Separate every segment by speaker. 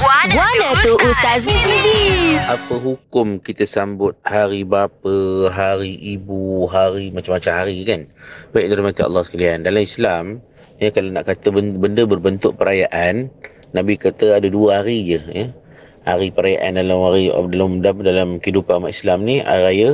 Speaker 1: Guana tu Ustaz Mizi.
Speaker 2: Apa hukum kita sambut hari bapa, hari ibu, hari macam-macam hari kan? Baik dirahmati Allah sekalian. Dalam Islam, ya kalau nak kata benda berbentuk perayaan, Nabi kata ada dua hari je ya. Hari perayaan dalam hari dalam dalam, dalam kehidupan umat Islam ni hari raya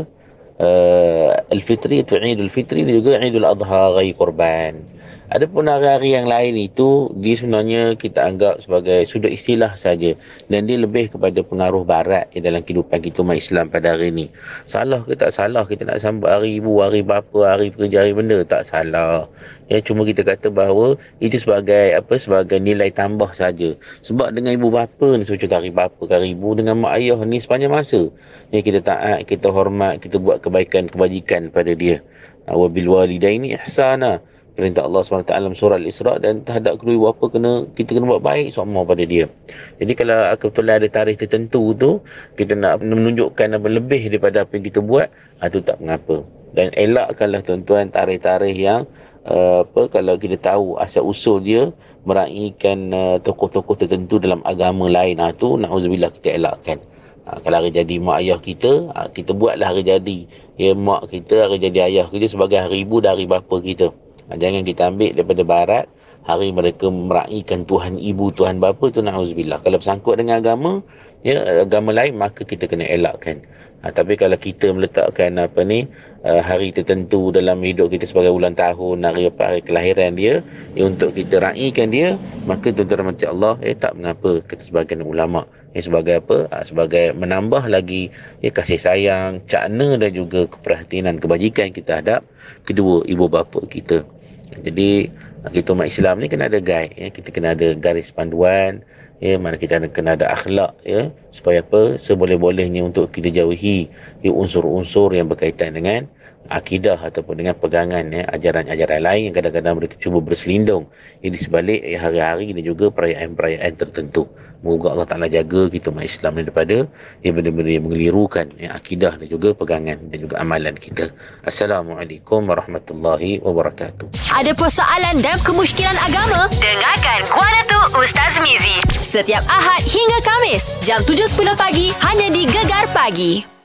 Speaker 2: uh, Al-Fitri atau Eidul Fitri dan juga Eidul Adha raya korban. Adapun hari-hari yang lain itu dia sebenarnya kita anggap sebagai sudut istilah saja dan dia lebih kepada pengaruh barat di dalam kehidupan kita umat Islam pada hari ini. Salah ke tak salah kita nak sambut hari ibu, hari bapa, hari pekerja, hari benda tak salah. Ya cuma kita kata bahawa itu sebagai apa sebagai nilai tambah saja. Sebab dengan ibu bapa ni seperti hari bapa, hari ibu dengan mak ayah ni sepanjang masa. Ya kita taat, kita hormat, kita buat kebaikan kebajikan pada dia. Wabil walidaini ihsana perintah Allah SWT dalam surah Al-Isra dan terhadap kedua ibu bapa kena kita kena buat baik semua pada dia. Jadi kalau betul ada tarikh tertentu tu kita nak menunjukkan apa lebih daripada apa yang kita buat, itu ah, tak mengapa. Dan elakkanlah tuan-tuan tarikh-tarikh yang uh, apa kalau kita tahu asal usul dia meraihkan uh, tokoh-tokoh tertentu dalam agama lain ah tu naudzubillah kita elakkan. Ha, kalau hari jadi mak ayah kita, ha, kita buatlah hari jadi ya, mak kita, hari jadi ayah kita sebagai hari ibu dari bapa kita. Jangan kita ambil daripada barat hari mereka meraihkan Tuhan ibu Tuhan bapa tu nauzubillah. Kalau bersangkut dengan agama, ya agama lain maka kita kena elakkan. Ha, tapi kalau kita meletakkan apa ni uh, hari tertentu dalam hidup kita sebagai ulang tahun, hari apa hari kelahiran dia, ya, untuk kita raikan dia, maka tuan-tuan macam Allah, eh tak mengapa kata sebagian ulama ya, sebagai apa? Ha, sebagai menambah lagi ya, kasih sayang, cakna dan juga keperhatian kebajikan kita hadap kedua ibu bapa kita. Jadi kita umat Islam ni kena ada guide ya. Kita kena ada garis panduan ya mana kita kena ada akhlak ya supaya apa seboleh-bolehnya untuk kita jauhi ya, unsur-unsur yang berkaitan dengan akidah ataupun dengan pegangan ya, ajaran-ajaran lain yang kadang-kadang mereka cuba berselindung ya, di sebalik ya, hari-hari dan juga perayaan-perayaan tertentu. Moga Allah Ta'ala jaga kita umat Islam daripada yang benda-benda yang mengelirukan ya, akidah dan juga pegangan dan juga amalan kita. Assalamualaikum warahmatullahi wabarakatuh.
Speaker 1: Ada persoalan dan kemusykilan agama? Dengarkan Guana Tu Ustaz Mizi. Setiap Ahad hingga Kamis, jam 7.10 pagi, hanya di Gegar Pagi.